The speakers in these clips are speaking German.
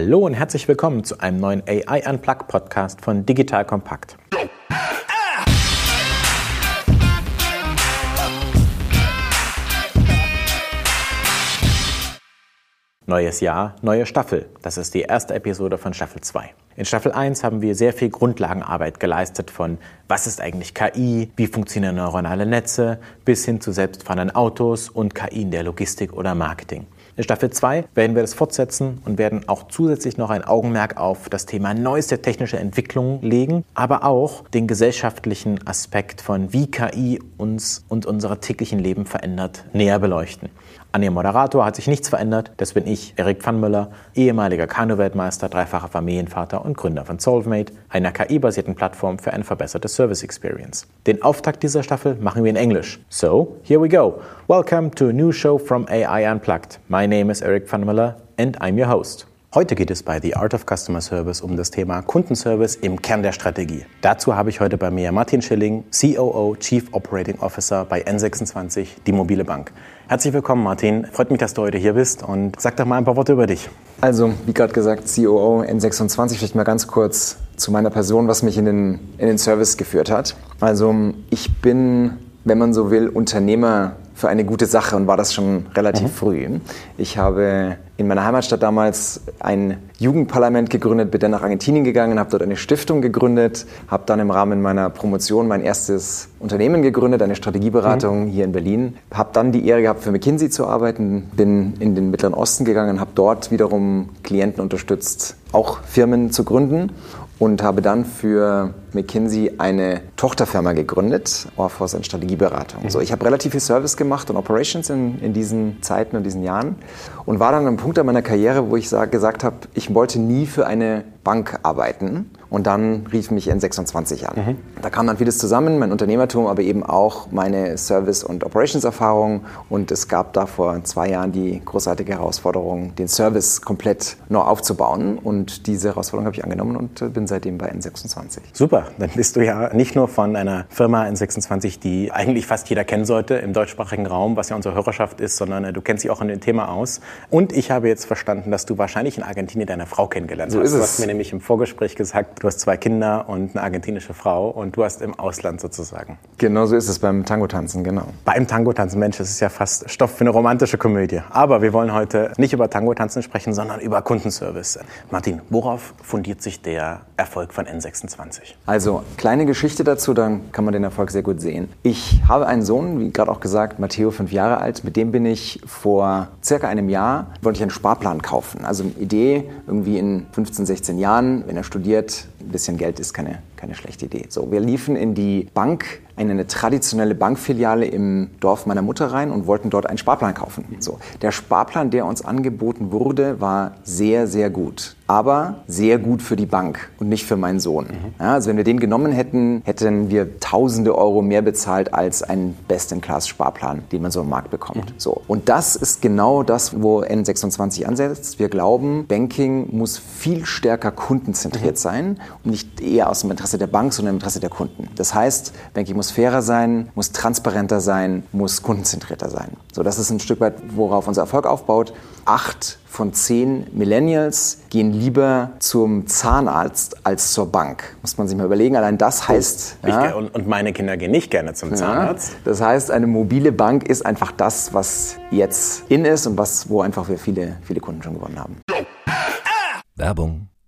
Hallo und herzlich willkommen zu einem neuen AI Unplugged Podcast von Digital Kompakt. Neues Jahr, neue Staffel. Das ist die erste Episode von Staffel 2. In Staffel 1 haben wir sehr viel Grundlagenarbeit geleistet von was ist eigentlich KI, wie funktionieren neuronale Netze, bis hin zu selbstfahrenden Autos und KI in der Logistik oder Marketing. In Staffel 2 werden wir das fortsetzen und werden auch zusätzlich noch ein Augenmerk auf das Thema neueste technische Entwicklungen legen, aber auch den gesellschaftlichen Aspekt von wie KI uns und unser täglichen Leben verändert, näher beleuchten. An ihrem Moderator hat sich nichts verändert. Das bin ich, Erik Pfannmüller, ehemaliger Kanu-Weltmeister, dreifacher Familienvater und Gründer von Solvemate, einer KI-basierten Plattform für eine verbesserte Service Experience. Den Auftakt dieser Staffel machen wir in Englisch. So, here we go. Welcome to a new show from AI Unplugged. My name is Erik Pfannmüller and I'm your host. Heute geht es bei The Art of Customer Service um das Thema Kundenservice im Kern der Strategie. Dazu habe ich heute bei mir Martin Schilling, COO, Chief Operating Officer bei N26, die mobile Bank. Herzlich willkommen, Martin. Freut mich, dass du heute hier bist und sag doch mal ein paar Worte über dich. Also, wie gerade gesagt, COO N26, vielleicht mal ganz kurz zu meiner Person, was mich in den, in den Service geführt hat. Also, ich bin, wenn man so will, Unternehmer für eine gute Sache und war das schon relativ mhm. früh. Ich habe in meiner Heimatstadt damals ein Jugendparlament gegründet, bin dann nach Argentinien gegangen, habe dort eine Stiftung gegründet, habe dann im Rahmen meiner Promotion mein erstes Unternehmen gegründet, eine Strategieberatung mhm. hier in Berlin, habe dann die Ehre gehabt, für McKinsey zu arbeiten, bin in den Mittleren Osten gegangen, habe dort wiederum Klienten unterstützt, auch Firmen zu gründen und habe dann für McKinsey eine Tochterfirma gegründet, Orphos in Strategieberatung. Mhm. So, ich habe relativ viel Service gemacht und Operations in, in diesen Zeiten und diesen Jahren und war dann an einem Punkt in meiner Karriere, wo ich sag, gesagt habe, ich wollte nie für eine Bank arbeiten. Und dann rief mich N26 an. Mhm. Da kam dann vieles zusammen, mein Unternehmertum, aber eben auch meine Service- und Operations-Erfahrung. Und es gab da vor zwei Jahren die großartige Herausforderung, den Service komplett neu aufzubauen. Und diese Herausforderung habe ich angenommen und äh, bin seitdem bei N26. Super, dann bist du ja nicht nur von einer Firma N26, die eigentlich fast jeder kennen sollte im deutschsprachigen Raum, was ja unsere Hörerschaft ist, sondern äh, du kennst dich auch in dem Thema aus. Und ich habe jetzt verstanden, dass du wahrscheinlich in Argentinien deine Frau kennengelernt so hast. Ist es. Du hast mir nämlich im Vorgespräch gesagt, du hast zwei Kinder und eine argentinische Frau und du hast im Ausland sozusagen. Genau so ist es beim Tango-Tanzen, genau. Beim Tango-Tanzen, Mensch, das ist ja fast Stoff für eine romantische Komödie. Aber wir wollen heute nicht über Tango-Tanzen sprechen, sondern über Kundenservice. Martin, worauf fundiert sich der Erfolg von N26? Also, kleine Geschichte dazu, dann kann man den Erfolg sehr gut sehen. Ich habe einen Sohn, wie gerade auch gesagt, Matteo, fünf Jahre alt. Mit dem bin ich vor circa einem Jahr, wollte ich einen Sparplan kaufen. Also eine Idee, irgendwie in 15, 16 Jahren, wenn er studiert, bisschen Geld ist keine, keine schlechte Idee. So, wir liefen in die Bank, in eine traditionelle Bankfiliale im Dorf meiner Mutter rein und wollten dort einen Sparplan kaufen. So, der Sparplan, der uns angeboten wurde, war sehr, sehr gut. Aber sehr gut für die Bank und nicht für meinen Sohn. Mhm. Ja, also wenn wir den genommen hätten, hätten wir tausende Euro mehr bezahlt als ein Best-in-Class-Sparplan, den man so im Markt bekommt. Mhm. So. Und das ist genau das, wo N26 ansetzt. Wir glauben, Banking muss viel stärker kundenzentriert mhm. sein und nicht eher aus dem Interesse der Bank, sondern im Interesse der Kunden. Das heißt, Banking muss fairer sein, muss transparenter sein, muss kundenzentrierter sein. So, das ist ein Stück weit, worauf unser Erfolg aufbaut. Acht von zehn Millennials gehen lieber zum Zahnarzt als zur Bank. Muss man sich mal überlegen. Allein das heißt. Oh, ja, und, meine Kinder gehen nicht gerne zum Zahnarzt. Ja, das heißt, eine mobile Bank ist einfach das, was jetzt in ist und was, wo einfach wir viele, viele Kunden schon gewonnen haben. Werbung.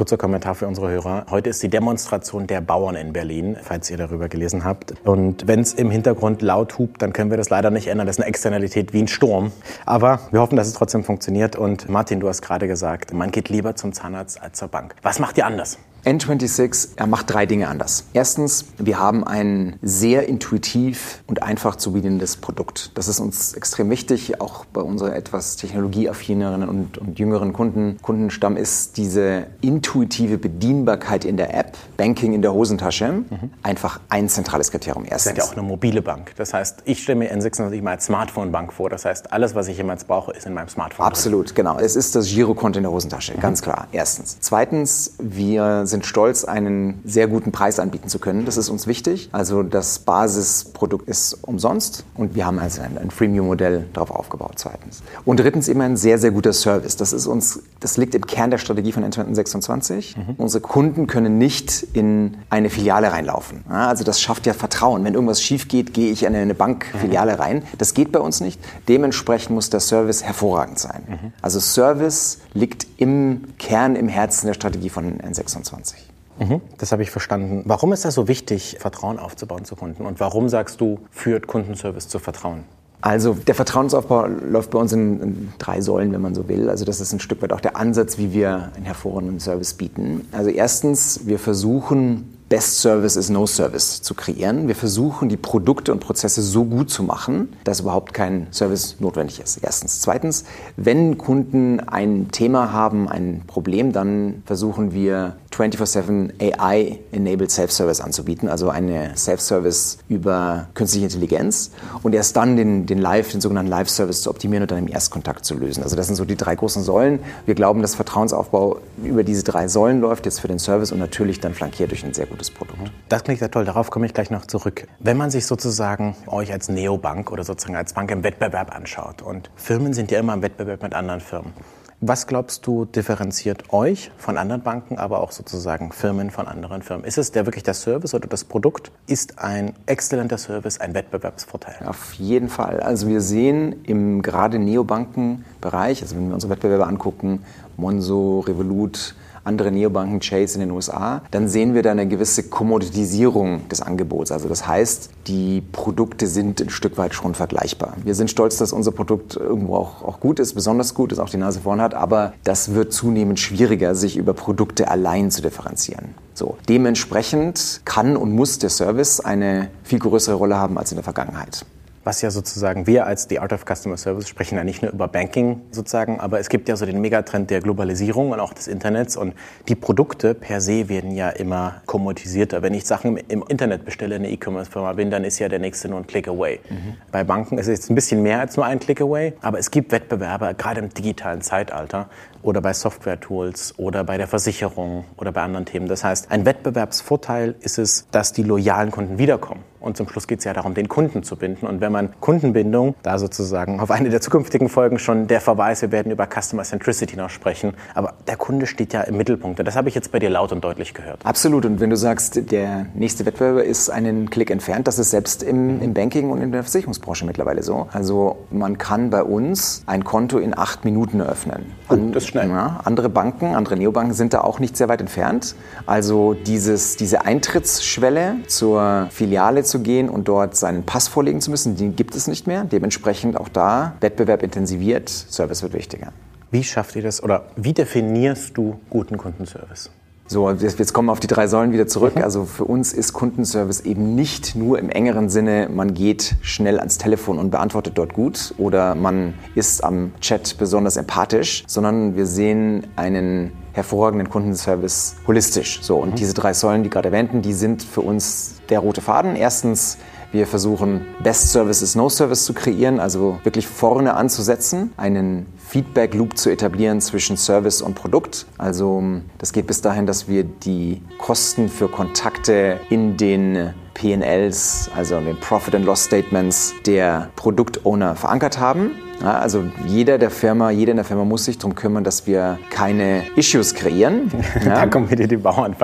Kurzer Kommentar für unsere Hörer. Heute ist die Demonstration der Bauern in Berlin, falls ihr darüber gelesen habt. Und wenn es im Hintergrund laut hupt, dann können wir das leider nicht ändern. Das ist eine Externalität wie ein Sturm. Aber wir hoffen, dass es trotzdem funktioniert. Und Martin, du hast gerade gesagt, man geht lieber zum Zahnarzt als zur Bank. Was macht ihr anders? N26 er macht drei Dinge anders. Erstens, wir haben ein sehr intuitiv und einfach zu bedienendes Produkt. Das ist uns extrem wichtig, auch bei unserer etwas technologieaffineren und, und jüngeren Kunden. Kundenstamm ist diese intuitive Bedienbarkeit in der App, Banking in der Hosentasche, mhm. einfach ein zentrales Kriterium. Erstens. Ihr seid ja auch eine mobile Bank. Das heißt, ich stelle mir N26 mal als Smartphone-Bank vor. Das heißt, alles, was ich jemals brauche, ist in meinem Smartphone. Absolut, drin. genau. Es ist das Girokonto in der Hosentasche, mhm. ganz klar. Erstens. Zweitens, wir sind stolz, einen sehr guten Preis anbieten zu können. Das ist uns wichtig. Also das Basisprodukt ist umsonst und wir haben also ein, ein Freemium-Modell darauf aufgebaut. Zweitens. Und drittens immer ein sehr, sehr guter Service. Das ist uns, das liegt im Kern der Strategie von N26. Mhm. Unsere Kunden können nicht in eine Filiale reinlaufen. Also das schafft ja Vertrauen. Wenn irgendwas schief geht, gehe ich in eine Bankfiliale mhm. rein. Das geht bei uns nicht. Dementsprechend muss der Service hervorragend sein. Mhm. Also Service liegt im Kern, im Herzen der Strategie von N26. Mhm, das habe ich verstanden. Warum ist das so wichtig, Vertrauen aufzubauen zu Kunden? Und warum sagst du, führt Kundenservice zu Vertrauen? Also der Vertrauensaufbau läuft bei uns in, in, drei Säulen, wenn man so will. Also das ist ein Stück weit auch der Ansatz, wie wir einen hervorragenden Service bieten. Also erstens, wir versuchen Best Service is No Service zu kreieren. Wir versuchen, die Produkte und Prozesse so gut zu machen, dass überhaupt kein Service notwendig ist. Erstens. Zweitens, wenn Kunden ein Thema haben, ein Problem, dann versuchen wir 24/7 AI-enabled Self-Service anzubieten, also eine Self-Service über künstliche Intelligenz und erst dann den, den Live, den sogenannten Live-Service zu optimieren und dann im Erstkontakt zu lösen. Also das sind so die drei großen Säulen. Wir glauben, dass Vertrauensaufbau über diese drei Säulen läuft, jetzt für den Service und natürlich dann flankiert durch ein sehr gutes Produkt. Das klingt ja toll, darauf komme ich gleich noch zurück. Wenn man sich sozusagen euch als Neobank oder sozusagen als Bank im Wettbewerb anschaut und Firmen sind ja immer im Wettbewerb mit anderen Firmen. Was glaubst du differenziert euch von anderen Banken, aber auch sozusagen Firmen von anderen Firmen? Ist es der wirklich der Service oder das Produkt? Ist ein exzellenter Service ein Wettbewerbsvorteil? Auf jeden Fall. Also wir sehen im gerade Neobankenbereich, also wenn wir unsere Wettbewerber angucken, Monzo, Revolut, andere Neobanken, Chase in den USA, dann sehen wir da eine gewisse Kommoditisierung des Angebots. Also das heißt, die Produkte sind ein Stück weit schon vergleichbar. Wir sind stolz, dass unser Produkt irgendwo auch, auch gut ist, besonders gut ist, auch die Nase vorn hat, aber das wird zunehmend schwieriger, sich über Produkte allein zu differenzieren. So. Dementsprechend kann und muss der Service eine viel größere Rolle haben als in der Vergangenheit was ja sozusagen wir als The Art of Customer Service sprechen ja nicht nur über Banking sozusagen, aber es gibt ja so den Megatrend der Globalisierung und auch des Internets und die Produkte per se werden ja immer kommodisierter. Wenn ich Sachen im Internet bestelle, eine E-Commerce-Firma bin, dann ist ja der nächste nur ein Click away. Mhm. Bei Banken ist es jetzt ein bisschen mehr als nur ein Click away, aber es gibt Wettbewerber, gerade im digitalen Zeitalter, oder bei Software-Tools oder bei der Versicherung oder bei anderen Themen. Das heißt, ein Wettbewerbsvorteil ist es, dass die loyalen Kunden wiederkommen. Und zum Schluss geht es ja darum, den Kunden zu binden. Und wenn man Kundenbindung, da sozusagen auf eine der zukünftigen Folgen schon der Verweis, wir werden über Customer Centricity noch sprechen, aber der Kunde steht ja im Mittelpunkt. Und das habe ich jetzt bei dir laut und deutlich gehört. Absolut. Und wenn du sagst, der nächste Wettbewerber ist einen Klick entfernt, das ist selbst im, im Banking und in der Versicherungsbranche mittlerweile so. Also man kann bei uns ein Konto in acht Minuten eröffnen. Und das schnell. Ja, andere Banken, andere Neobanken sind da auch nicht sehr weit entfernt. Also dieses, diese Eintrittsschwelle zur Filiale zu gehen und dort seinen Pass vorlegen zu müssen, die gibt es nicht mehr. Dementsprechend auch da Wettbewerb intensiviert, Service wird wichtiger. Wie schafft ihr das oder wie definierst du guten Kundenservice? So, jetzt kommen wir auf die drei Säulen wieder zurück. Mhm. Also für uns ist Kundenservice eben nicht nur im engeren Sinne, man geht schnell ans Telefon und beantwortet dort gut oder man ist am Chat besonders empathisch, sondern wir sehen einen hervorragenden Kundenservice holistisch. So, und mhm. diese drei Säulen, die gerade erwähnten, die sind für uns der rote Faden. Erstens wir versuchen, Best Service is No Service zu kreieren, also wirklich vorne anzusetzen, einen Feedback Loop zu etablieren zwischen Service und Produkt. Also das geht bis dahin, dass wir die Kosten für Kontakte in den PNLs, also in den Profit and Loss Statements der Produktowner verankert haben Ja, also jeder der Firma, jeder in der Firma muss sich darum kümmern, dass wir keine Issues kreieren. Ja. da kommen wieder die Bauern.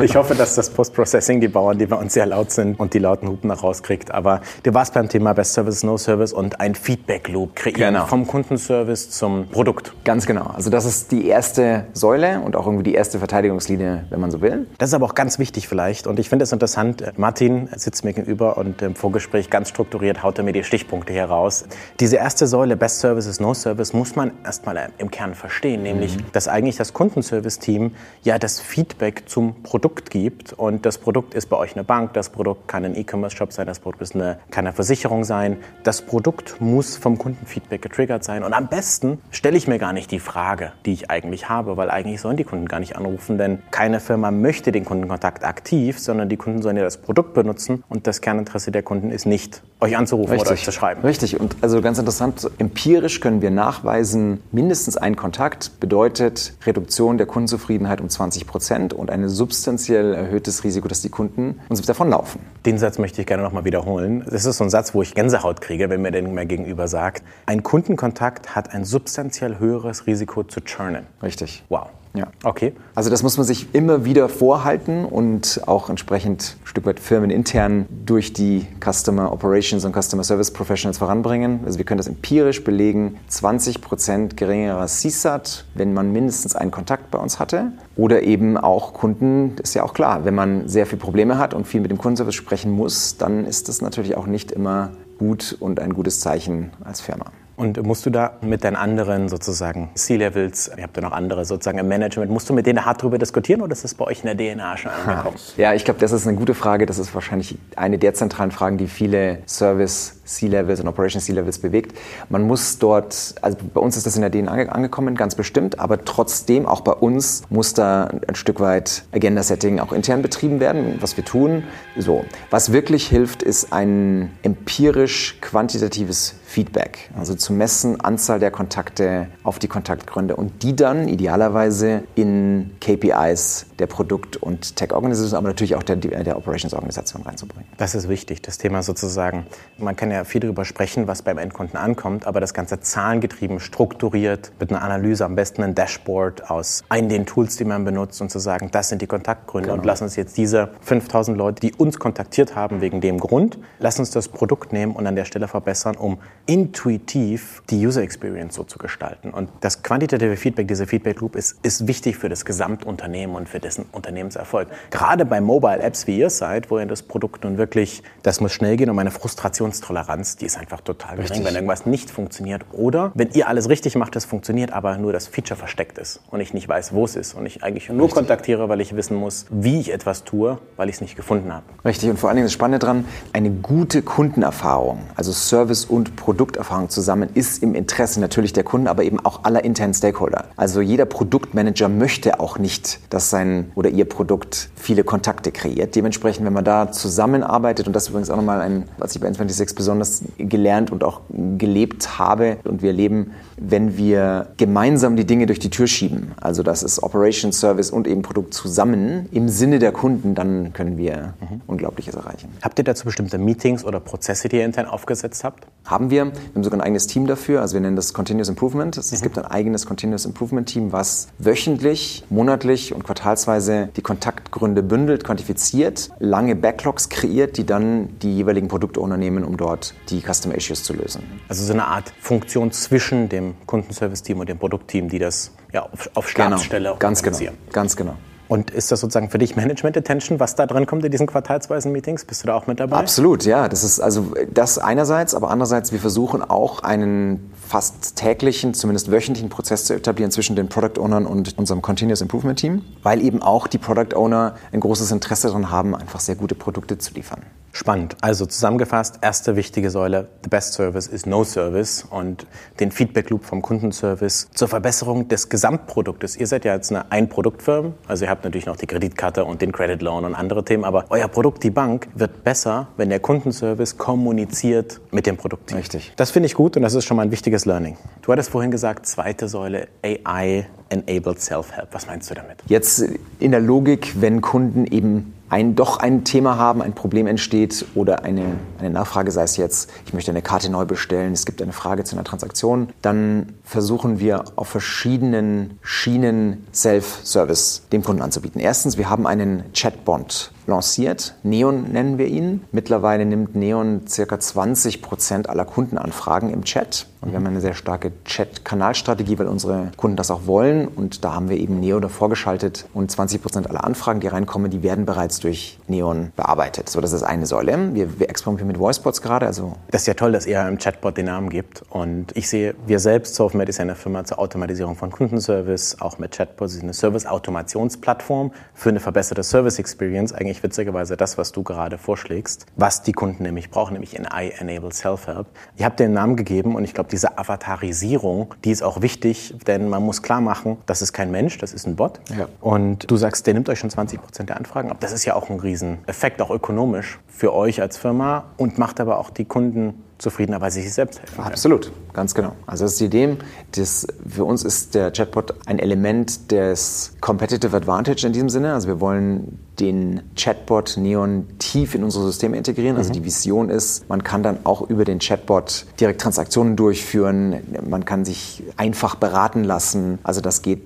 Ich hoffe, dass das Post-Processing die Bauern, die bei uns sehr laut sind und die lauten Hupen noch rauskriegt. Aber du warst beim Thema Best Service, No Service und ein Feedback-Loop kreieren genau. vom Kundenservice zum Produkt. Ganz genau. Also das ist die erste Säule und auch irgendwie die erste Verteidigungslinie, wenn man so will. Das ist aber auch ganz wichtig vielleicht und ich finde es interessant. Martin sitzt mir gegenüber und im Vorgespräch ganz strukturiert haut er mir die Stichpunkte hier raus. Diese erste Säule Best Services, No Service muss man erstmal im Kern verstehen, nämlich, mhm. dass eigentlich das Kundenservice-Team ja das Feedback zum Produkt gibt und das Produkt ist bei euch eine Bank, das Produkt kann ein E-Commerce-Shop sein, das Produkt ist eine, kann eine Versicherung sein. Das Produkt muss vom Kundenfeedback getriggert sein und am besten stelle ich mir gar nicht die Frage, die ich eigentlich habe, weil eigentlich sollen die Kunden gar nicht anrufen, denn keine Firma möchte den Kundenkontakt aktiv, sondern die Kunden sollen ja das Produkt benutzen und das Kerninteresse der Kunden ist nicht, euch anzurufen Richtig. oder euch zu schreiben. Richtig und also ganz interessant, empirisch können wir nachweisen, mindestens ein Kontakt bedeutet Reduktion der Kundenzufriedenheit um 20 Prozent und ein substanziell erhöhtes Risiko, dass die Kunden uns davonlaufen. Den Satz möchte ich gerne nochmal wiederholen. Das ist so ein Satz, wo ich Gänsehaut kriege, wenn mir den mir gegenüber sagt, ein Kundenkontakt hat ein substanziell höheres Risiko zu churnen. Richtig. Wow. Ja. Okay. Also das muss man sich immer wieder vorhalten und auch entsprechend ein Stück weit firmenintern durch die Customer Operations und Customer Service Professionals voranbringen. Also wir können das empirisch belegen. 20 Prozent geringerer CSAT, wenn man mindestens einen Kontakt bei uns hatte. Oder eben auch Kunden, ist ja auch klar, wenn man sehr viele Probleme hat und viel mit dem Kundenservice sprechen muss, dann ist das natürlich auch nicht immer gut und ein gutes Zeichen als Firma. Und musst du da mit deinen anderen sozusagen C-Levels, ihr habt ja noch andere sozusagen im Management, musst du mit denen hart drüber diskutieren oder ist das bei euch in der DNA schon angekommen? Ja, ich glaube, das ist eine gute Frage. Das ist wahrscheinlich eine der zentralen Fragen, die viele Service C-Levels und Operation C-Levels bewegt. Man muss dort, also bei uns ist das in der DNA angekommen, ganz bestimmt, aber trotzdem, auch bei uns, muss da ein Stück weit Agenda-Setting auch intern betrieben werden, was wir tun. So, was wirklich hilft, ist ein empirisch quantitatives Feedback, also zu messen, Anzahl der Kontakte auf die Kontaktgründe und die dann idealerweise in KPIs der Produkt- und Tech-Organisation, aber natürlich auch der, der Operations-Organisation reinzubringen. Das ist wichtig, das Thema sozusagen. Man kann ja viel darüber sprechen, was beim Endkunden ankommt, aber das Ganze zahlengetrieben, strukturiert, mit einer Analyse, am besten ein Dashboard aus einen den Tools, die man benutzt und zu sagen, das sind die Kontaktgründe genau. und lass uns jetzt diese 5000 Leute, die uns kontaktiert haben wegen dem Grund, lass uns das Produkt nehmen und an der Stelle verbessern, um intuitiv die User Experience so zu gestalten. Und das quantitative Feedback, diese Feedback Loop ist, ist wichtig für das Gesamtunternehmen und für dessen Unternehmenserfolg. Gerade bei Mobile Apps wie ihr seid, wo ihr das Produkt nun wirklich, das muss schnell gehen und meine Frustrationstoleranz, die ist einfach total gering, richtig. wenn irgendwas nicht funktioniert. Oder wenn ihr alles richtig macht, es funktioniert, aber nur das Feature versteckt ist und ich nicht weiß, wo es ist und ich eigentlich nur richtig. kontaktiere, weil ich wissen muss, wie ich etwas tue, weil ich es nicht gefunden habe. Richtig und vor allen Dingen das Spannende dran, eine gute Kundenerfahrung, also Service und Produkt Produkterfahrung zusammen ist im Interesse natürlich der Kunden, aber eben auch aller internen Stakeholder. Also jeder Produktmanager möchte auch nicht, dass sein oder ihr Produkt viele Kontakte kreiert. Dementsprechend, wenn man da zusammenarbeitet, und das ist übrigens auch nochmal ein, was ich bei N26 besonders gelernt und auch gelebt habe und wir leben, wenn wir gemeinsam die Dinge durch die Tür schieben, also das ist Operation Service und eben Produkt zusammen im Sinne der Kunden, dann können wir mhm. Unglaubliches erreichen. Habt ihr dazu bestimmte Meetings oder Prozesse, die ihr intern aufgesetzt habt? Haben wir. Wir haben sogar ein eigenes Team dafür, also wir nennen das Continuous Improvement. Es mhm. gibt ein eigenes Continuous Improvement Team, was wöchentlich, monatlich und quartalsweise die Kontaktgründe bündelt, quantifiziert, lange Backlogs kreiert, die dann die jeweiligen Produktowner nehmen, um dort die Customer Issues zu lösen. Also so eine Art Funktion zwischen dem Kundenservice-Team und dem Produktteam, die das ja, auf, auf Stabsstelle genau. Ganz genau. Ganz genau. Und ist das sozusagen für dich Management Attention, was da drin kommt in diesen quartalsweisen Meetings? Bist du da auch mit dabei? Absolut, ja. Das ist also das einerseits, aber andererseits, wir versuchen auch einen fast täglichen, zumindest wöchentlichen Prozess zu etablieren zwischen den Product Ownern und unserem Continuous Improvement Team, weil eben auch die Product Owner ein großes Interesse daran haben, einfach sehr gute Produkte zu liefern. Spannend. Also zusammengefasst, erste wichtige Säule, the best service is no service und den Feedback Loop vom Kundenservice zur Verbesserung des Gesamtproduktes. Ihr seid ja jetzt eine Ein-Produkt-Firma, also ihr habt natürlich noch die Kreditkarte und den Credit Loan und andere Themen, aber euer Produkt, die Bank, wird besser, wenn der Kundenservice kommuniziert mit dem Produkt. Richtig. Das finde ich gut und das ist schon mal ein wichtiges Learning. Du hattest vorhin gesagt, zweite Säule, AI enabled Self-Help. Was meinst du damit? Jetzt in der Logik, wenn Kunden eben ein, doch ein Thema haben, ein Problem entsteht oder eine, eine Nachfrage, sei es jetzt, ich möchte eine Karte neu bestellen, es gibt eine Frage zu einer Transaktion, dann versuchen wir auf verschiedenen Schienen Self-Service dem Kunden anzubieten. Erstens, wir haben einen Chatbot lanciert. Neon nennen wir ihn. Mittlerweile nimmt Neon ca. 20 Prozent aller Kundenanfragen im Chat. Und wir haben eine sehr starke Chat-Kanalstrategie, weil unsere Kunden das auch wollen. Und da haben wir eben Neo davor geschaltet. Und 20 Prozent aller Anfragen, die reinkommen, die werden bereits durch Neon bearbeitet. So, das ist eine Säule. Wir, wir experimentieren mit Voicebots gerade. Also das ist ja toll, dass ihr einem Chatbot den Namen gibt. Und ich sehe, wir selbst, SoftMed ist eine Firma zur Automatisierung von Kundenservice, auch mit Chatbots. ist eine Service-Automationsplattform für eine verbesserte Service-Experience. Eigentlich witzigerweise das, was du gerade vorschlägst, was die Kunden nämlich brauchen, nämlich in I-Enabled Self-Help. Ihr habt den Namen gegeben und ich glaube, diese Avatarisierung, die ist auch wichtig, denn man muss klar machen, das ist kein Mensch, das ist ein Bot. Ja. Und du sagst, der nimmt euch schon 20 Prozent der Anfragen ab. Das ist ja auch ein Rieseneffekt, auch ökonomisch für euch als Firma und macht aber auch die Kunden zufriedener, sie sich selbst helfen. Absolut, ganz genau. Also das ist die Idee, das, für uns ist der Chatbot ein Element des Competitive Advantage in diesem Sinne. Also wir wollen den Chatbot Neon tief in unsere Systeme integrieren. Also mhm. die Vision ist, man kann dann auch über den Chatbot direkt Transaktionen durchführen, man kann sich einfach beraten lassen. Also das geht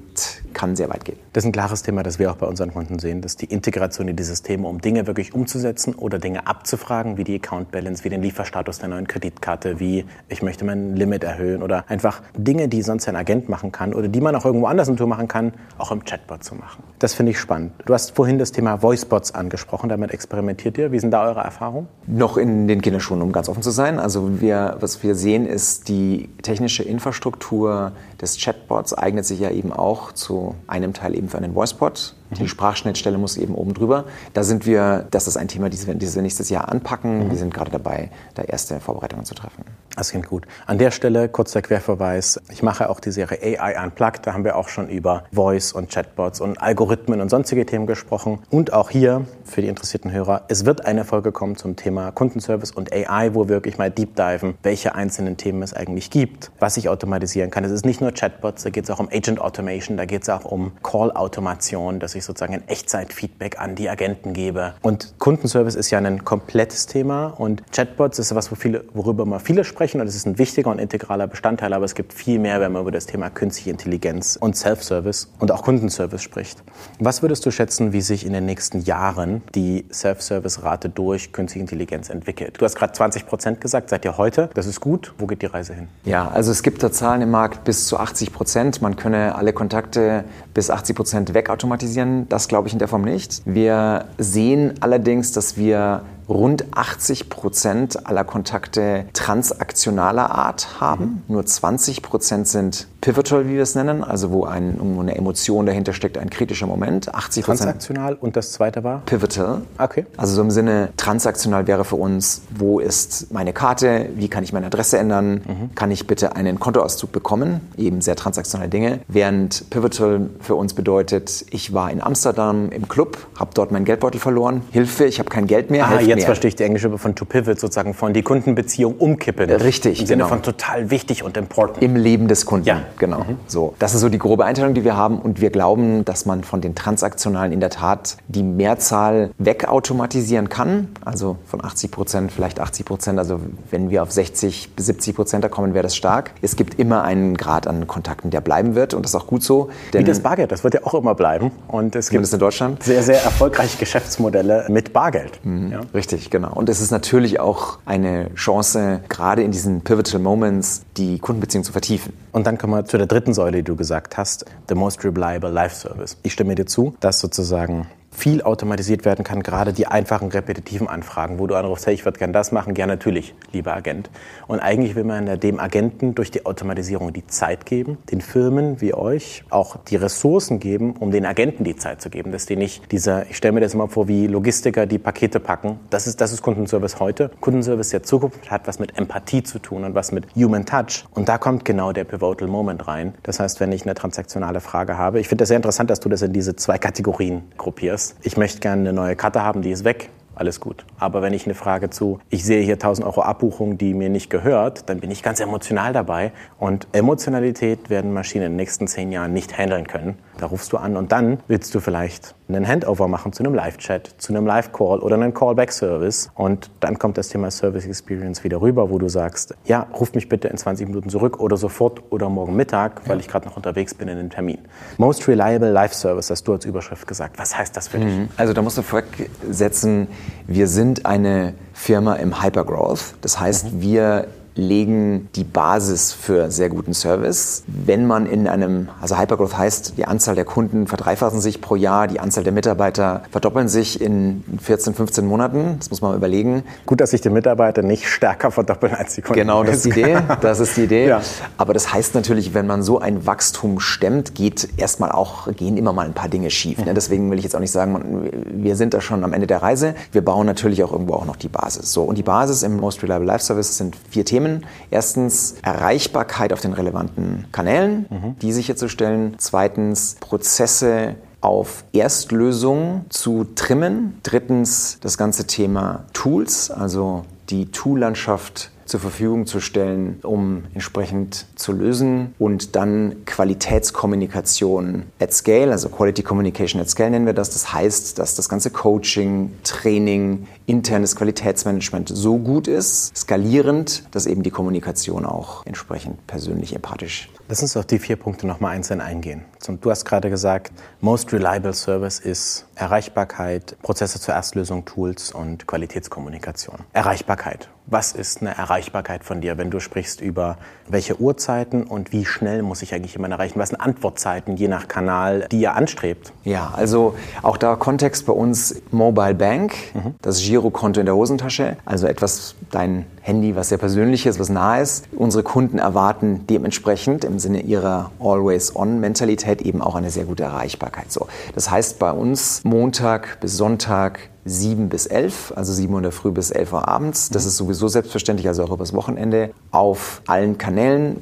kann sehr weit gehen. Das ist ein klares Thema, das wir auch bei unseren Kunden sehen, dass die Integration in die Systeme, um Dinge wirklich umzusetzen oder Dinge abzufragen, wie die Account Balance, wie den Lieferstatus der neuen Kreditkarte, wie ich möchte mein Limit erhöhen oder einfach Dinge, die sonst ein Agent machen kann oder die man auch irgendwo anders im Tour machen kann, auch im Chatbot zu machen. Das finde ich spannend. Du hast vorhin das Thema Voicebots angesprochen, damit experimentiert ihr. Wie sind da eure Erfahrungen? Noch in den Kinderschuhen, um ganz offen zu sein. Also wir, was wir sehen, ist die technische Infrastruktur des Chatbots eignet sich ja eben auch zu einem Teil eben für einen Voicebot. Die mhm. Sprachschnittstelle muss eben oben drüber. Da sind wir, das ist ein Thema, das wir, das wir nächstes Jahr anpacken. Mhm. Wir sind gerade dabei, da erste Vorbereitungen zu treffen. Das klingt gut. An der Stelle kurz der Querverweis. Ich mache auch die Serie AI Unplugged. Da haben wir auch schon über Voice und Chatbots und Algorithmen und sonstige Themen gesprochen. Und auch hier für die interessierten Hörer, es wird eine Folge kommen zum Thema Kundenservice und AI, wo wir wirklich mal deep diven, welche einzelnen Themen es eigentlich gibt, was ich automatisieren kann. Es ist nicht nur Chatbots, da geht es auch um Agent Automation, da geht es auch um Call-Automation, dass ich sozusagen ein Echtzeit-Feedback an die Agenten gebe. Und Kundenservice ist ja ein komplettes Thema und Chatbots ist was, wo viele, worüber immer viele sprechen und es ist ein wichtiger und integraler Bestandteil, aber es gibt viel mehr, wenn man über das Thema künstliche Intelligenz und Self-Service und auch Kundenservice spricht. Was würdest du schätzen, wie sich in den nächsten Jahren die Self-Service-Rate durch künstliche Intelligenz entwickelt? Du hast gerade 20 Prozent gesagt, seid ihr heute? Das ist gut. Wo geht die Reise hin? Ja, also es gibt da Zahlen im Markt bis zu 80 Prozent. Man könne alle Kontakte bis 80 Prozent wegautomatisieren. Das glaube ich in der Form nicht. Wir sehen allerdings, dass wir rund 80 Prozent aller Kontakte transaktionaler Art haben. Mhm. Nur 20 Prozent sind pivotal, wie wir es nennen, also wo ein, eine Emotion dahinter steckt, ein kritischer Moment. 80 Transaktional und das zweite war? Pivotal. Okay. Also so im Sinne, transaktional wäre für uns, wo ist meine Karte, wie kann ich meine Adresse ändern, mhm. kann ich bitte einen Kontoauszug bekommen, eben sehr transaktionale Dinge. Während pivotal für uns bedeutet, ich war in Amsterdam im Club, habe dort meinen Geldbeutel verloren, Hilfe, ich habe kein Geld mehr, ah, jetzt mehr. verstehe ich die englische von to pivot sozusagen, von die Kundenbeziehung umkippen. Richtig, Im Sinne genau. von total wichtig und important. Im Leben des Kunden. Ja genau. Mhm. So, das ist so die grobe Einteilung, die wir haben. Und wir glauben, dass man von den transaktionalen in der Tat die Mehrzahl wegautomatisieren kann. Also von 80 Prozent, vielleicht 80 Prozent. Also wenn wir auf 60 bis 70 Prozent da kommen, wäre das stark. Es gibt immer einen Grad an Kontakten, der bleiben wird. Und das ist auch gut so. Wie das Bargeld, das wird ja auch immer bleiben. Und es gibt in Deutschland sehr, sehr erfolgreiche Geschäftsmodelle mit Bargeld. Mhm. Ja. Richtig, genau. Und es ist natürlich auch eine Chance, gerade in diesen Pivotal Moments, die Kundenbeziehung zu vertiefen. Und dann kommen wir zu der dritten Säule, die du gesagt hast, the most reliable life service. Ich stimme dir zu, dass sozusagen viel automatisiert werden kann, gerade die einfachen repetitiven Anfragen, wo du anrufst, hey, ich würde gerne das machen, ja natürlich, lieber Agent. Und eigentlich will man dem Agenten durch die Automatisierung die Zeit geben, den Firmen wie euch auch die Ressourcen geben, um den Agenten die Zeit zu geben, dass die nicht dieser, ich stelle mir das immer vor, wie Logistiker die Pakete packen. Das ist, das ist Kundenservice heute. Kundenservice der Zukunft hat was mit Empathie zu tun und was mit Human Touch. Und da kommt genau der Pivotal Moment rein. Das heißt, wenn ich eine transaktionale Frage habe, ich finde das sehr interessant, dass du das in diese zwei Kategorien gruppierst ich möchte gerne eine neue Karte haben, die ist weg, alles gut. Aber wenn ich eine Frage zu, ich sehe hier 1000 Euro Abbuchung, die mir nicht gehört, dann bin ich ganz emotional dabei. Und Emotionalität werden Maschinen in den nächsten zehn Jahren nicht handeln können. Da rufst du an und dann willst du vielleicht einen Handover machen zu einem Live-Chat, zu einem Live-Call oder einen Callback-Service. Und dann kommt das Thema Service Experience wieder rüber, wo du sagst, ja, ruf mich bitte in 20 Minuten zurück oder sofort oder morgen Mittag, weil ich gerade noch unterwegs bin in einem Termin. Most Reliable Live Service, hast du als Überschrift gesagt. Was heißt das für dich? Mhm. Also da musst du vorwegsetzen, wir sind eine Firma im Hypergrowth. Das heißt, mhm. wir legen die Basis für sehr guten Service. Wenn man in einem, also Hypergrowth heißt, die Anzahl der Kunden verdreifachen sich pro Jahr, die Anzahl der Mitarbeiter verdoppeln sich in 14, 15 Monaten. Das muss man überlegen. Gut, dass sich die Mitarbeiter nicht stärker verdoppeln als die Kunden. Genau, das ist die Idee. Das ist die Idee. Ja. Aber das heißt natürlich, wenn man so ein Wachstum stemmt, geht erstmal auch, gehen immer mal ein paar Dinge schief. Ne? Deswegen will ich jetzt auch nicht sagen, wir sind da schon am Ende der Reise. Wir bauen natürlich auch irgendwo auch noch die Basis. So, und die Basis im Most Reliable Life Service sind vier Themen. Themen. Erstens Erreichbarkeit auf den relevanten Kanälen, mhm. die sicherzustellen. Zweitens Prozesse auf Erstlösungen zu trimmen. Drittens das ganze Thema Tools, also die Toollandschaft zur Verfügung zu stellen, um entsprechend zu lösen und dann Qualitätskommunikation at scale, also Quality Communication at scale nennen wir das. Das heißt, dass das ganze Coaching, Training, internes Qualitätsmanagement so gut ist, skalierend, dass eben die Kommunikation auch entsprechend persönlich empathisch Lass uns auf die vier Punkte nochmal einzeln eingehen. Du hast gerade gesagt, Most Reliable Service ist Erreichbarkeit, Prozesse zur Erstlösung, Tools und Qualitätskommunikation. Erreichbarkeit. Was ist eine Erreichbarkeit von dir, wenn du sprichst über welche Uhrzeiten und wie schnell muss ich eigentlich jemanden erreichen? Was sind Antwortzeiten je nach Kanal, die ihr anstrebt? Ja, also auch da Kontext bei uns Mobile Bank, mhm. das Girokonto in der Hosentasche, also etwas dein Handy, was sehr persönlich ist, was nah ist. Unsere Kunden erwarten dementsprechend im Sinne ihrer Always-On-Mentalität eben auch eine sehr gute Erreichbarkeit. So, das heißt bei uns Montag bis Sonntag 7 bis 11, also 7 Uhr in der Früh bis 11 Uhr abends. Das ist sowieso selbstverständlich, also auch übers Wochenende. Auf allen Kanälen,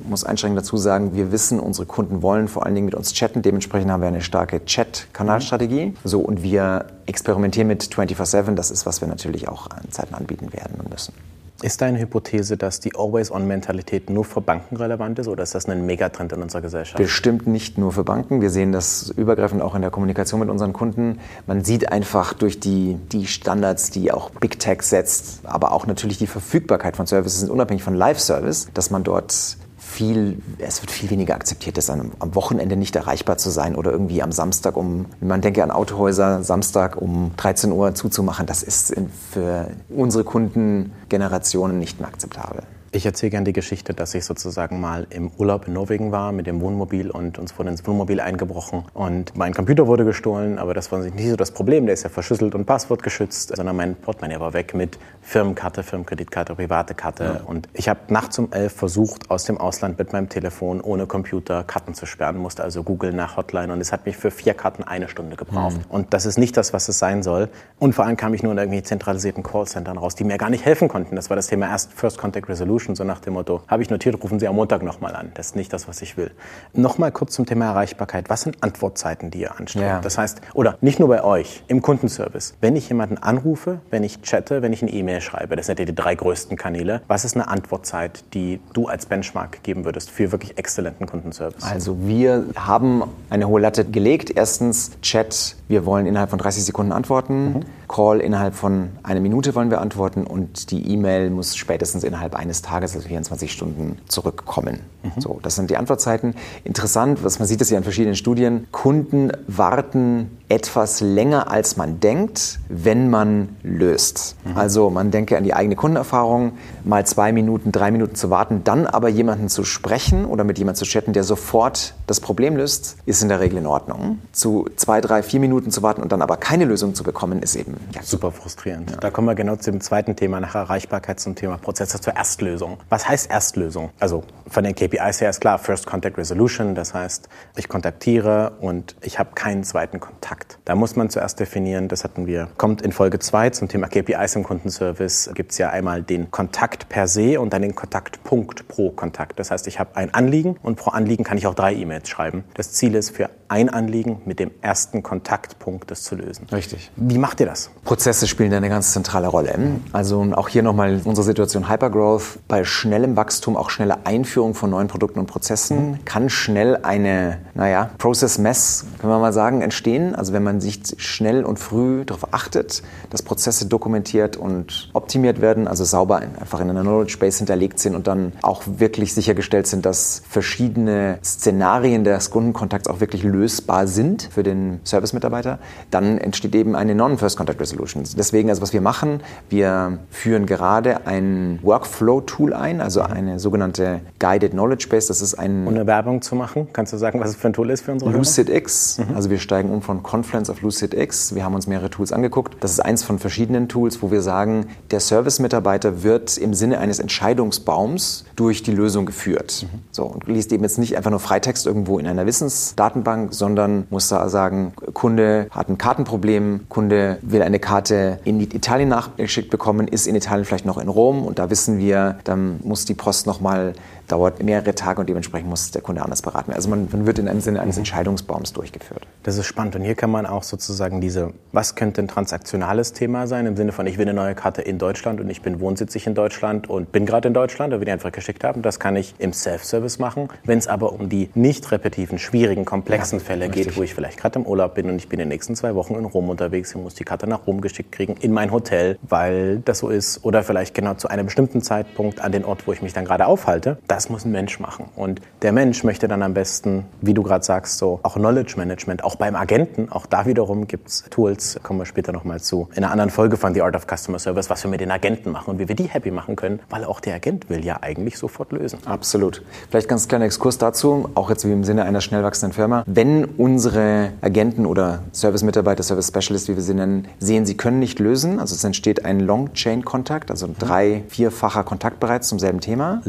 muss einschränkend dazu sagen, wir wissen, unsere Kunden wollen vor allen Dingen mit uns chatten. Dementsprechend haben wir eine starke Chat-Kanalstrategie. So, und wir experimentieren mit 24-7. Das ist, was wir natürlich auch an Zeiten anbieten werden und müssen. Ist deine Hypothese, dass die Always-On-Mentalität nur für Banken relevant ist oder ist das ein Megatrend in unserer Gesellschaft? Bestimmt nicht nur für Banken. Wir sehen das übergreifend auch in der Kommunikation mit unseren Kunden. Man sieht einfach durch die, die Standards, die auch Big Tech setzt, aber auch natürlich die Verfügbarkeit von Services, unabhängig von Live-Service, dass man dort viel, es wird viel weniger akzeptiert, das am, Wochenende nicht erreichbar zu sein oder irgendwie am Samstag um, man denke an Autohäuser, Samstag um 13 Uhr zuzumachen. Das ist für unsere Kundengenerationen nicht mehr akzeptabel. Ich erzähle gerne die Geschichte, dass ich sozusagen mal im Urlaub in Norwegen war mit dem Wohnmobil und uns wurde ins Wohnmobil eingebrochen und mein Computer wurde gestohlen, aber das war nicht so das Problem, der ist ja verschlüsselt und passwortgeschützt, sondern mein Portemonnaie war weg mit Firmenkarte, Firmenkreditkarte, private Karte ja. und ich habe nachts um elf versucht, aus dem Ausland mit meinem Telefon ohne Computer Karten zu sperren, musste also googeln nach Hotline und es hat mich für vier Karten eine Stunde gebraucht. Mhm. Und das ist nicht das, was es sein soll. Und vor allem kam ich nur in irgendwie zentralisierten Callcentern raus, die mir gar nicht helfen konnten. Das war das Thema erst First Contact Resolution Solution, so nach dem Motto, habe ich notiert, rufen Sie am Montag nochmal an. Das ist nicht das, was ich will. Nochmal kurz zum Thema Erreichbarkeit. Was sind Antwortzeiten, die ihr anstrebt? Ja. Das heißt, oder nicht nur bei euch, im Kundenservice. Wenn ich jemanden anrufe, wenn ich chatte, wenn ich eine E-Mail schreibe, das sind ja die drei größten Kanäle, was ist eine Antwortzeit, die du als Benchmark geben würdest für wirklich exzellenten Kundenservice? Also wir haben eine hohe Latte gelegt. Erstens Chat, wir wollen innerhalb von 30 Sekunden antworten. Mhm. Call innerhalb von einer Minute wollen wir antworten und die E-Mail muss spätestens innerhalb eines Tages, also 24 Stunden, zurückkommen. Mhm. So, das sind die Antwortzeiten. Interessant, was man sieht es ja in verschiedenen Studien, Kunden warten etwas länger, als man denkt, wenn man löst. Mhm. Also man denke an die eigene Kundenerfahrung, mal zwei Minuten, drei Minuten zu warten, dann aber jemanden zu sprechen oder mit jemandem zu chatten, der sofort das Problem löst, ist in der Regel in Ordnung. Zu zwei, drei, vier Minuten zu warten und dann aber keine Lösung zu bekommen, ist eben ja, super frustrierend. Ja. Da kommen wir genau zu dem zweiten Thema nach Erreichbarkeit zum Thema Prozesse zur Erstlösung. Was heißt Erstlösung? Also von den KPIs her ist klar, First Contact Resolution, das heißt, ich kontaktiere und ich habe keinen zweiten Kontakt. Da muss man zuerst definieren, das hatten wir, kommt in Folge 2 zum Thema KPIs im Kundenservice, gibt es ja einmal den Kontakt per se und dann den Kontaktpunkt pro Kontakt. Das heißt, ich habe ein Anliegen und pro Anliegen kann ich auch drei E-Mails schreiben. Das Ziel ist für ein Anliegen mit dem ersten Kontaktpunkt das zu lösen. Richtig. Wie macht ihr das? Prozesse spielen da eine ganz zentrale Rolle. Also auch hier nochmal unsere Situation Hypergrowth. Bei schnellem Wachstum, auch schnelle Einführung von neuen Produkten und Prozessen kann schnell eine, naja, Process Mess, können wir mal sagen, entstehen. Also wenn man sich schnell und früh darauf achtet, dass Prozesse dokumentiert und optimiert werden, also sauber einfach in einer Knowledge Base hinterlegt sind und dann auch wirklich sichergestellt sind, dass verschiedene Szenarien des Kundenkontakts auch wirklich lösbar sind für den Service-Mitarbeiter, dann entsteht eben eine Non-First Contact Resolution. Deswegen, also was wir machen, wir führen gerade ein Workflow-Tool ein, also eine sogenannte Guided Knowledge Base. Das ist ein... Ohne Werbung zu machen, kannst du sagen, was es für ein Tool ist für unsere LucidX. Mhm. Also wir steigen um von Confluence auf LucidX. Wir haben uns mehrere Tools angeguckt. Das ist eins von verschiedenen Tools, wo wir sagen, der Service-Mitarbeiter wird im Sinne eines Entscheidungsbaums durch die Lösung geführt. Mhm. So, und liest eben jetzt nicht einfach nur Freitext irgendwo in einer Wissensdatenbank, sondern muss da sagen, Kunde hat ein Kartenproblem, Kunde will eine Karte in Italien nachgeschickt bekommen, ist in Italien vielleicht noch in Rom und da wissen wir, dann muss die Post nochmal dauert mehrere Tage und dementsprechend muss der Kunde anders beraten. Also man, man wird in einem Sinne eines mhm. Entscheidungsbaums durchgeführt. Das ist spannend. Und hier kann man auch sozusagen diese, was könnte ein transaktionales Thema sein, im Sinne von, ich will eine neue Karte in Deutschland und ich bin wohnsitzig in Deutschland und bin gerade in Deutschland, oder wir die einfach geschickt haben. Das kann ich im Self-Service machen. Wenn es aber um die nicht repetitiven, schwierigen, komplexen ja, Fälle richtig. geht, wo ich vielleicht gerade im Urlaub bin und ich bin in den nächsten zwei Wochen in Rom unterwegs und muss die Karte nach Rom geschickt kriegen, in mein Hotel, weil das so ist, oder vielleicht genau zu einem bestimmten Zeitpunkt an den Ort, wo ich mich dann gerade aufhalte, das muss ein Mensch machen. Und der Mensch möchte dann am besten, wie du gerade sagst, so auch Knowledge Management, auch beim Agenten, auch da wiederum gibt es Tools, kommen wir später nochmal zu, in einer anderen Folge von The Art of Customer Service, was wir mit den Agenten machen und wie wir die happy machen können, weil auch der Agent will ja eigentlich sofort lösen. Absolut. Vielleicht ganz kleiner Exkurs dazu, auch jetzt wie im Sinne einer schnell wachsenden Firma. Wenn unsere Agenten oder Service-Mitarbeiter, Service Specialist, wie wir sie nennen, sehen, sie können nicht lösen, also es entsteht ein Long-Chain-Kontakt, also drei, vierfacher Kontakt bereits zum selben Thema.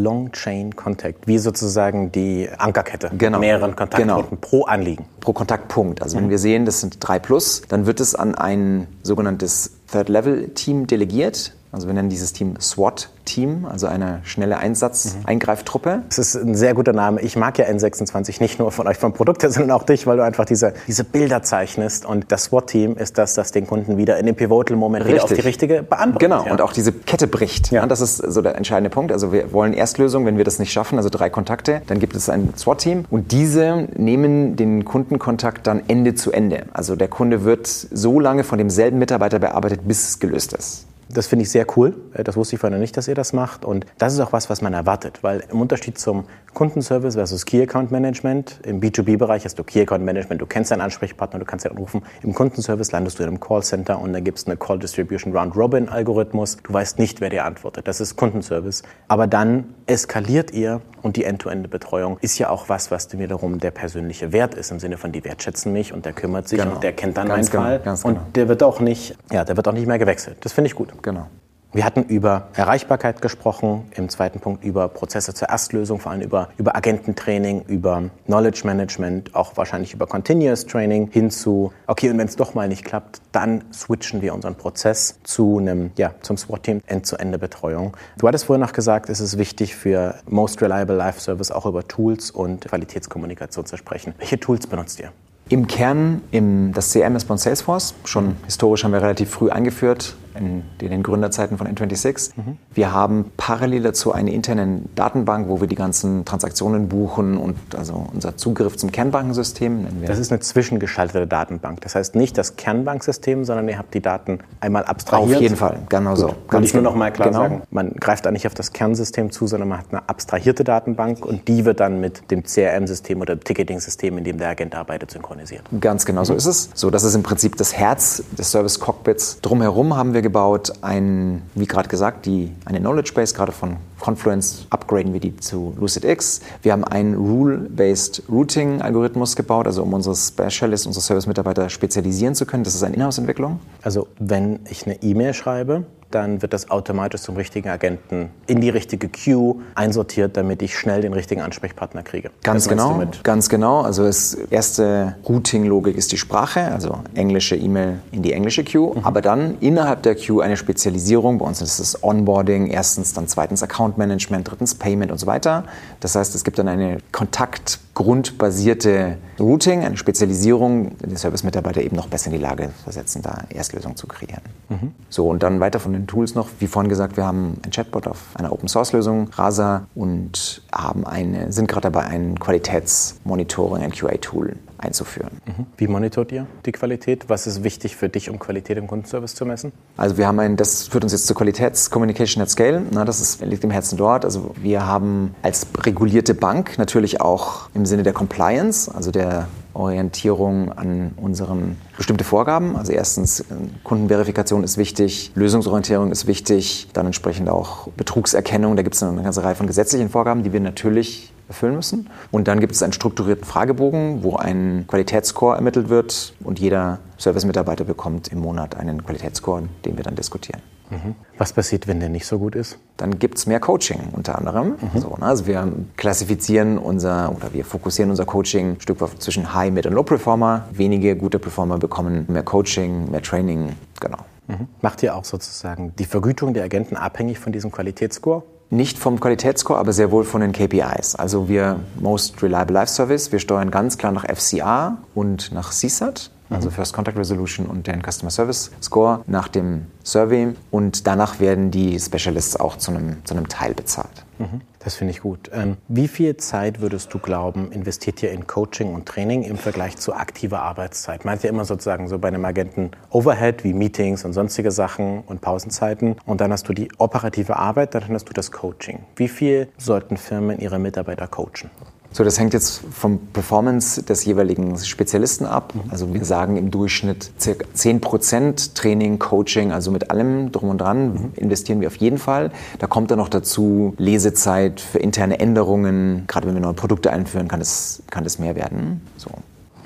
Long-Chain-Contact, wie sozusagen die Ankerkette genau. mit mehreren Kontaktpunkten genau. pro Anliegen. Pro Kontaktpunkt. Also mhm. wenn wir sehen, das sind drei plus, dann wird es an ein sogenanntes Third-Level-Team delegiert. Also wir nennen dieses Team SWAT Team, also eine schnelle Einsatz-Eingreiftruppe. Das ist ein sehr guter Name. Ich mag ja N26 nicht nur von euch vom Produkt her, sondern auch dich, weil du einfach diese, diese Bilder zeichnest. Und das SWAT-Team ist das, das den Kunden wieder in dem Pivotal-Moment wieder auf die richtige beantwortet. Genau, ja. und auch diese Kette bricht. Ja. das ist so der entscheidende Punkt. Also wir wollen Erstlösung, wenn wir das nicht schaffen, also drei Kontakte, dann gibt es ein SWAT-Team und diese nehmen den Kundenkontakt dann Ende zu Ende. Also der Kunde wird so lange von demselben Mitarbeiter bearbeitet, bis es gelöst ist. Das finde ich sehr cool. Äh, das wusste ich vorher nicht, dass ihr das macht. Und das ist auch was, was man erwartet. Weil im Unterschied zum Kundenservice versus Key Account Management, im B2B-Bereich hast du Key Account Management, du kennst deinen Ansprechpartner, du kannst ihn anrufen. Im Kundenservice landest du in einem Callcenter und da gibt es eine Call Distribution Round Robin Algorithmus. Du weißt nicht, wer dir antwortet. Das ist Kundenservice. Aber dann eskaliert ihr und die End-to-End-Betreuung ist ja auch was, was wiederum der persönliche Wert ist, im Sinne von, die wertschätzen mich und der kümmert sich genau. und der kennt dann ganz meinen genau, Fall. Ganz genau. Und der wird auch nicht, ja, der wird auch nicht mehr gewechselt. Das finde ich gut. Genau. Wir hatten über Erreichbarkeit gesprochen, im zweiten Punkt über Prozesse zur Erstlösung, vor allem über, über Agententraining, über Knowledge Management, auch wahrscheinlich über Continuous Training hin zu, okay, und wenn es doch mal nicht klappt, dann switchen wir unseren Prozess zu einem, ja, zum SWAT-Team, End-zu-Ende-Betreuung. Du hattest vorher noch gesagt, es ist wichtig für Most Reliable Life Service auch über Tools und Qualitätskommunikation zu sprechen. Welche Tools benutzt ihr? Im Kern, im, das CRM ist bei Salesforce. Schon historisch haben wir relativ früh eingeführt, in, den Gründerzeiten von N26. Mhm. Wir haben parallel dazu eine interne Datenbank, wo wir die ganzen Transaktionen buchen und also unser Zugriff zum Kernbankensystem nennen wir. Das ist eine zwischengeschaltete Datenbank. Das heißt nicht das Kernbanksystem, sondern ihr habt die Daten einmal abstrahiert. Auf jeden Fall, genau Gut. so. Kann ich nur noch mal klar genau. sagen, man greift da nicht auf das Kernsystem zu, sondern man hat eine abstrahierte Datenbank und die wird dann mit dem CRM-System oder Ticketing-System, in dem der Agent arbeitet, synchronisiert. Ganz genau so ist es. So, das ist im Prinzip das Herz des Service Cockpits. Drumherum haben wir gebaut ein, wie gerade gesagt, die, eine Knowledge Base, gerade von Confluence upgraden wir die zu LucidX. Wir haben einen Rule-Based Routing-Algorithmus gebaut, also um unsere Specialists, unsere Service-Mitarbeiter spezialisieren zu können. Das ist eine Inhouse-Entwicklung. Also wenn ich eine E-Mail schreibe, dann wird das automatisch zum richtigen Agenten in die richtige Queue einsortiert, damit ich schnell den richtigen Ansprechpartner kriege. Ganz genau, ganz genau. Also das erste Routing-Logik ist die Sprache, also englische E-Mail in die englische Queue, mhm. aber dann innerhalb der Queue eine Spezialisierung. Bei uns ist es Onboarding, erstens, dann zweitens Account Management, drittens Payment und so weiter. Das heißt, es gibt dann eine Kontakt grundbasierte Routing, eine Spezialisierung, den Service-Mitarbeiter eben noch besser in die Lage versetzen, da Erstlösungen zu kreieren. Mhm. So, und dann weiter von den Tools noch, wie vorhin gesagt, wir haben ein Chatbot auf einer Open-Source-Lösung, Rasa, und haben eine, sind gerade dabei, ein Qualitätsmonitoring, ein QA-Tool einzuführen. Mhm. Wie monitort ihr die Qualität? Was ist wichtig für dich, um Qualität im Kundenservice zu messen? Also wir haben ein, das führt uns jetzt zur Qualitätscommunication at Scale. Na, das ist, liegt im Herzen dort. Also wir haben als regulierte Bank natürlich auch im Sinne der Compliance, also der Orientierung an unseren bestimmte Vorgaben. Also erstens Kundenverifikation ist wichtig, Lösungsorientierung ist wichtig, dann entsprechend auch Betrugserkennung. Da gibt es eine ganze Reihe von gesetzlichen Vorgaben, die wir natürlich erfüllen müssen. Und dann gibt es einen strukturierten Fragebogen, wo ein Qualitätsscore ermittelt wird und jeder Service-Mitarbeiter bekommt im Monat einen Qualitätsscore, den wir dann diskutieren. Mhm. Was passiert, wenn der nicht so gut ist? Dann gibt es mehr Coaching unter anderem. Mhm. So, ne? Also wir klassifizieren unser oder wir fokussieren unser Coaching ein Stück weit zwischen High, Mid und Low Performer. Wenige gute Performer bekommen mehr Coaching, mehr Training, genau. Mhm. Macht ihr auch sozusagen die Vergütung der Agenten abhängig von diesem Qualitätsscore? Nicht vom Qualitätsscore, aber sehr wohl von den KPIs. Also wir Most Reliable Life Service, wir steuern ganz klar nach FCA und nach CSAT also First Contact Resolution und den Customer Service Score nach dem Survey. Und danach werden die Specialists auch zu einem, zu einem Teil bezahlt. Mhm. Das finde ich gut. Ähm, wie viel Zeit würdest du glauben, investiert ihr in Coaching und Training im Vergleich zu aktiver Arbeitszeit? Meint ihr immer sozusagen so bei einem Agenten Overhead wie Meetings und sonstige Sachen und Pausenzeiten und dann hast du die operative Arbeit, dann hast du das Coaching. Wie viel sollten Firmen ihre Mitarbeiter coachen? So, das hängt jetzt vom Performance des jeweiligen Spezialisten ab. Mhm. Also wir sagen im Durchschnitt circa 10% Training, Coaching, also mit allem drum und dran mhm. investieren wir auf jeden Fall. Da kommt dann noch dazu Lesezeit für interne Änderungen. Gerade wenn wir neue Produkte einführen, kann es, kann es mehr werden. So.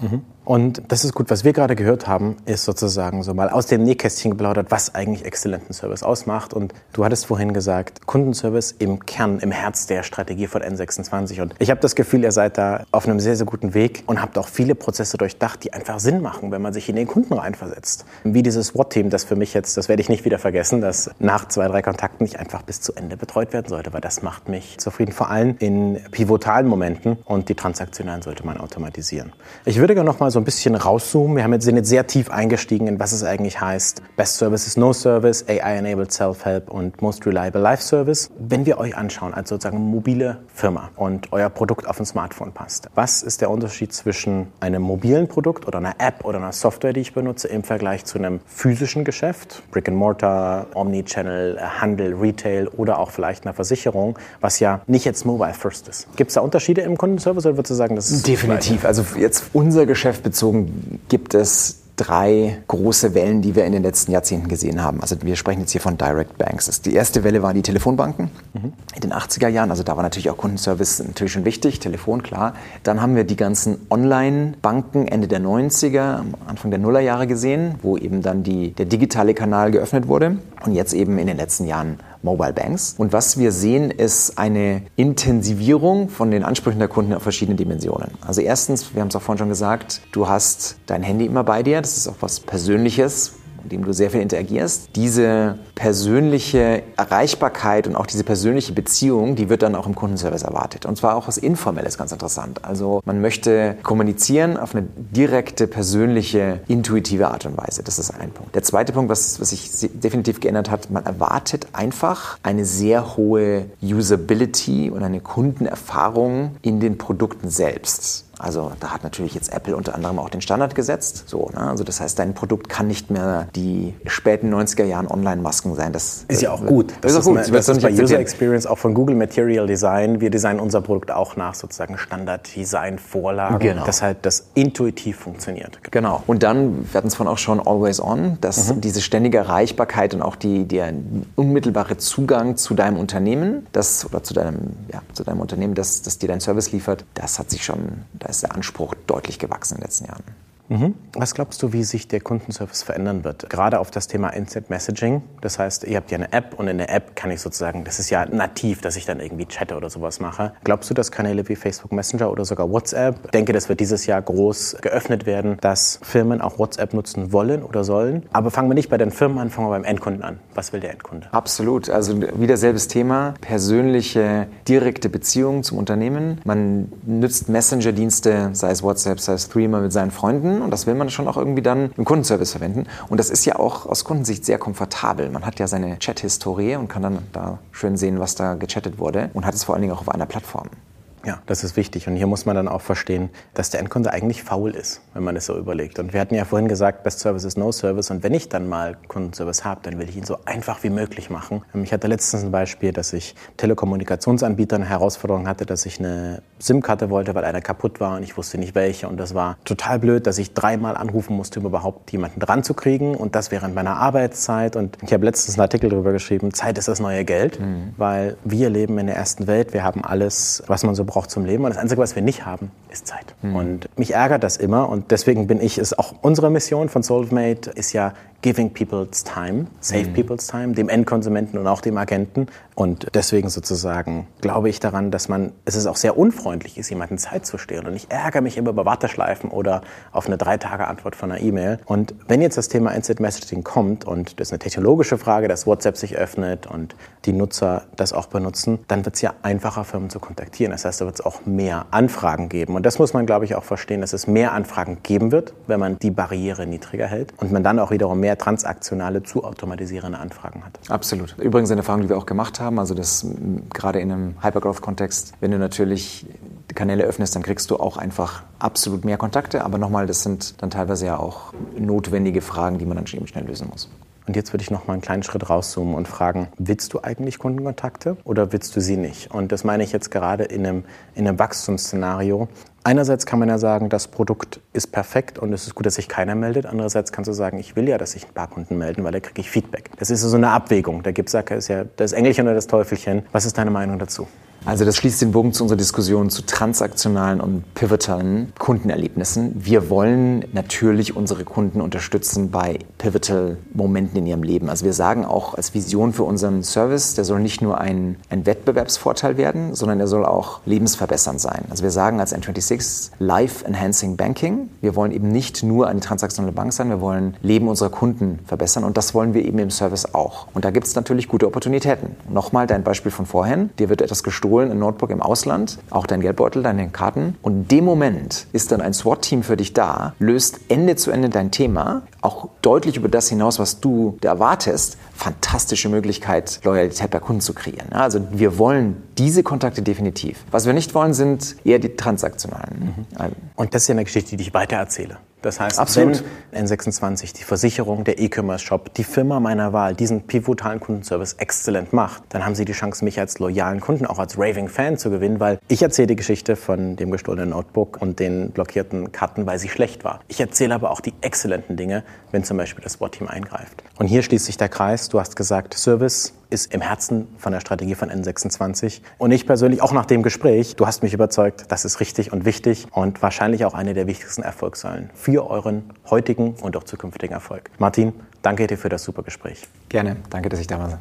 Mhm. Und das ist gut. Was wir gerade gehört haben, ist sozusagen so mal aus dem Nähkästchen geplaudert, was eigentlich exzellenten Service ausmacht. Und du hattest vorhin gesagt, Kundenservice im Kern, im Herz der Strategie von N26. Und ich habe das Gefühl, ihr seid da auf einem sehr, sehr guten Weg und habt auch viele Prozesse durchdacht, die einfach Sinn machen, wenn man sich in den Kunden reinversetzt. Wie dieses SWAT-Team, das für mich jetzt, das werde ich nicht wieder vergessen, dass nach zwei, drei Kontakten nicht einfach bis zu Ende betreut werden sollte, weil das macht mich zufrieden, vor allem in pivotalen Momenten und die transaktionalen sollte man automatisieren. Ich würde gerne noch mal so ein bisschen rauszoomen. Wir haben jetzt, sind jetzt sehr tief eingestiegen in was es eigentlich heißt. Best Service is No Service, AI-enabled Self-Help und Most Reliable Life Service. Wenn wir euch anschauen als sozusagen mobile Firma und euer Produkt auf ein Smartphone passt, was ist der Unterschied zwischen einem mobilen Produkt oder einer App oder einer Software, die ich benutze, im Vergleich zu einem physischen Geschäft, Brick and Mortar, Omnichannel, Handel, Retail oder auch vielleicht einer Versicherung, was ja nicht jetzt mobile first ist. Gibt es da Unterschiede im Kundenservice oder würdest du sagen, das ist Definitiv. Also jetzt unser Geschäft bezogen gibt es drei große Wellen, die wir in den letzten Jahrzehnten gesehen haben. Also wir sprechen jetzt hier von Direct Banks. Die erste Welle waren die Telefonbanken mhm. in den 80er Jahren. Also da war natürlich auch Kundenservice natürlich schon wichtig, Telefon klar. Dann haben wir die ganzen Online-Banken Ende der 90er, Anfang der Nullerjahre gesehen, wo eben dann die, der digitale Kanal geöffnet wurde. Und jetzt eben in den letzten Jahren Mobile Banks. Und was wir sehen, ist eine Intensivierung von den Ansprüchen der Kunden auf verschiedene Dimensionen. Also erstens, wir haben es auch vorhin schon gesagt, du hast dein Handy immer bei dir. Das ist auch was Persönliches, mit dem du sehr viel interagierst. Diese persönliche Erreichbarkeit und auch diese persönliche Beziehung, die wird dann auch im Kundenservice erwartet. Und zwar auch was Informelles, ganz interessant. Also man möchte kommunizieren auf eine direkte, persönliche, intuitive Art und Weise. Das ist ein Punkt. Der zweite Punkt, was, was sich definitiv geändert hat, man erwartet einfach eine sehr hohe Usability und eine Kundenerfahrung in den Produkten selbst. Also da hat natürlich jetzt Apple unter anderem auch den Standard gesetzt. So, ne? Also das heißt, dein Produkt kann nicht mehr die späten 90er Jahren Online-Masken sein. Das ist ja auch gut. Das, das ist, auch gut. Eine, das ist bei User Experience auch von Google Material Design. Wir designen unser Produkt auch nach sozusagen Standard-Design-Vorlagen, genau. dass halt das intuitiv funktioniert. Genau. Und dann, wir hatten es vorhin auch schon, Always On, dass mhm. diese ständige Erreichbarkeit und auch die, der unmittelbare Zugang zu deinem Unternehmen, das oder zu deinem, ja, zu deinem Unternehmen, das, das dir dein Service liefert, das hat sich schon, da ist der Anspruch deutlich gewachsen in den letzten Jahren. Mhm. Was glaubst du, wie sich der Kundenservice verändern wird? Gerade auf das Thema Instant Messaging. Das heißt, ihr habt ja eine App und in der App kann ich sozusagen, das ist ja nativ, dass ich dann irgendwie chatte oder sowas mache. Glaubst du, dass Kanäle wie Facebook Messenger oder sogar WhatsApp, ich denke, das wird dieses Jahr groß geöffnet werden, dass Firmen auch WhatsApp nutzen wollen oder sollen? Aber fangen wir nicht bei den Firmen an, fangen wir beim Endkunden an. Was will der Endkunde? Absolut. Also wieder selbes Thema. Persönliche, direkte Beziehung zum Unternehmen. Man nützt Messenger-Dienste, sei es WhatsApp, sei es Threema mit seinen Freunden und das will man schon auch irgendwie dann im Kundenservice verwenden. Und das ist ja auch aus Kundensicht sehr komfortabel. Man hat ja seine Chat-Historie und kann dann da schön sehen, was da gechattet wurde und hat es vor allen Dingen auch auf einer Plattform. Ja, das ist wichtig. Und hier muss man dann auch verstehen, dass der Endkunde eigentlich faul ist, wenn man es so überlegt. Und wir hatten ja vorhin gesagt, Best Service ist No Service. Und wenn ich dann mal Kundenservice habe, dann will ich ihn so einfach wie möglich machen. Ähm, ich hatte letztens ein Beispiel, dass ich Telekommunikationsanbieter eine Herausforderung hatte, dass ich eine SIM-Karte wollte, weil einer kaputt war und ich wusste nicht welche. Und das war total blöd, dass ich dreimal anrufen musste, um überhaupt jemanden dran zu kriegen. Und das während meiner Arbeitszeit. Und ich habe letztens einen Artikel darüber geschrieben, Zeit ist das neue Geld. Mhm. Weil wir leben in der ersten Welt. Wir haben alles, was man so braucht zum Leben. Und das Einzige, was wir nicht haben, ist Zeit. Mhm. Und mich ärgert das immer. Und deswegen bin ich es auch unsere Mission von Solvemate ist ja Giving People's Time, Save mhm. People's Time, dem Endkonsumenten und auch dem Agenten. Und deswegen sozusagen glaube ich daran, dass man, es ist auch sehr unfreundlich ist, jemanden Zeit zu stehlen. Und ich ärgere mich immer über Warteschleifen oder auf eine drei Tage Antwort von einer E-Mail. Und wenn jetzt das Thema Instant Messaging kommt und das ist eine technologische Frage, dass WhatsApp sich öffnet und die Nutzer das auch benutzen, dann wird es ja einfacher, Firmen zu kontaktieren. Das heißt, da wird es auch mehr Anfragen geben. Und das muss man, glaube ich, auch verstehen, dass es mehr Anfragen geben wird, wenn man die Barriere niedriger hält und man dann auch wiederum mehr transaktionale, zu automatisierende Anfragen hat. Absolut. Übrigens eine Erfahrung, die wir auch gemacht haben, also das gerade in einem Hypergrowth-Kontext, wenn du natürlich die Kanäle öffnest, dann kriegst du auch einfach absolut mehr Kontakte. Aber nochmal, das sind dann teilweise ja auch notwendige Fragen, die man dann eben schnell lösen muss. Und jetzt würde ich noch mal einen kleinen Schritt rauszoomen und fragen, willst du eigentlich Kundenkontakte oder willst du sie nicht? Und das meine ich jetzt gerade in einem, in einem Wachstumsszenario. Einerseits kann man ja sagen, das Produkt ist perfekt und es ist gut, dass sich keiner meldet. Andererseits kannst du sagen, ich will ja, dass sich ein paar Kunden melden, weil da kriege ich Feedback. Das ist so eine Abwägung. Da gibt es ja das Engelchen oder das Teufelchen. Was ist deine Meinung dazu? Also das schließt den Bogen zu unserer Diskussion zu transaktionalen und pivotalen Kundenerlebnissen. Wir wollen natürlich unsere Kunden unterstützen bei pivotal Momenten in ihrem Leben. Also wir sagen auch als Vision für unseren Service, der soll nicht nur ein, ein Wettbewerbsvorteil werden, sondern er soll auch lebensverbessernd sein. Also wir sagen als N26 Life Enhancing Banking. Wir wollen eben nicht nur eine transaktionale Bank sein, wir wollen Leben unserer Kunden verbessern und das wollen wir eben im Service auch. Und da gibt es natürlich gute Opportunitäten. Nochmal dein Beispiel von vorhin. Dir wird etwas gestohlen gestohlen, ein Notebook im Ausland, auch dein Geldbeutel, deine Karten. Und in dem Moment ist dann ein SWAT-Team für dich da, löst Ende zu Ende dein Thema, auch deutlich über das hinaus, was du erwartest. Fantastische Möglichkeit, Loyalität bei Kunden zu kreieren. Also wir wollen diese Kontakte definitiv. Was wir nicht wollen, sind eher die transaktionalen. Mhm. Und das ist ja eine Geschichte, die ich weitererzähle. Das heißt, Absolut. wenn N26, die Versicherung, der E-Commerce-Shop, die Firma meiner Wahl diesen pivotalen Kundenservice exzellent macht, dann haben sie die Chance, mich als loyalen Kunden, auch als Raving-Fan zu gewinnen, weil ich erzähle die Geschichte von dem gestohlenen Notebook und den blockierten Karten, weil sie schlecht war. Ich erzähle aber auch die exzellenten Dinge, wenn zum Beispiel das SWAT-Team eingreift. Und hier schließt sich der Kreis. Du hast gesagt, Service ist im Herzen von der Strategie von N26. Und ich persönlich, auch nach dem Gespräch, du hast mich überzeugt, das ist richtig und wichtig und wahrscheinlich auch eine der wichtigsten Erfolgssäulen für euren heutigen und auch zukünftigen Erfolg. Martin, danke dir für das super Gespräch. Gerne. Danke, dass ich da war.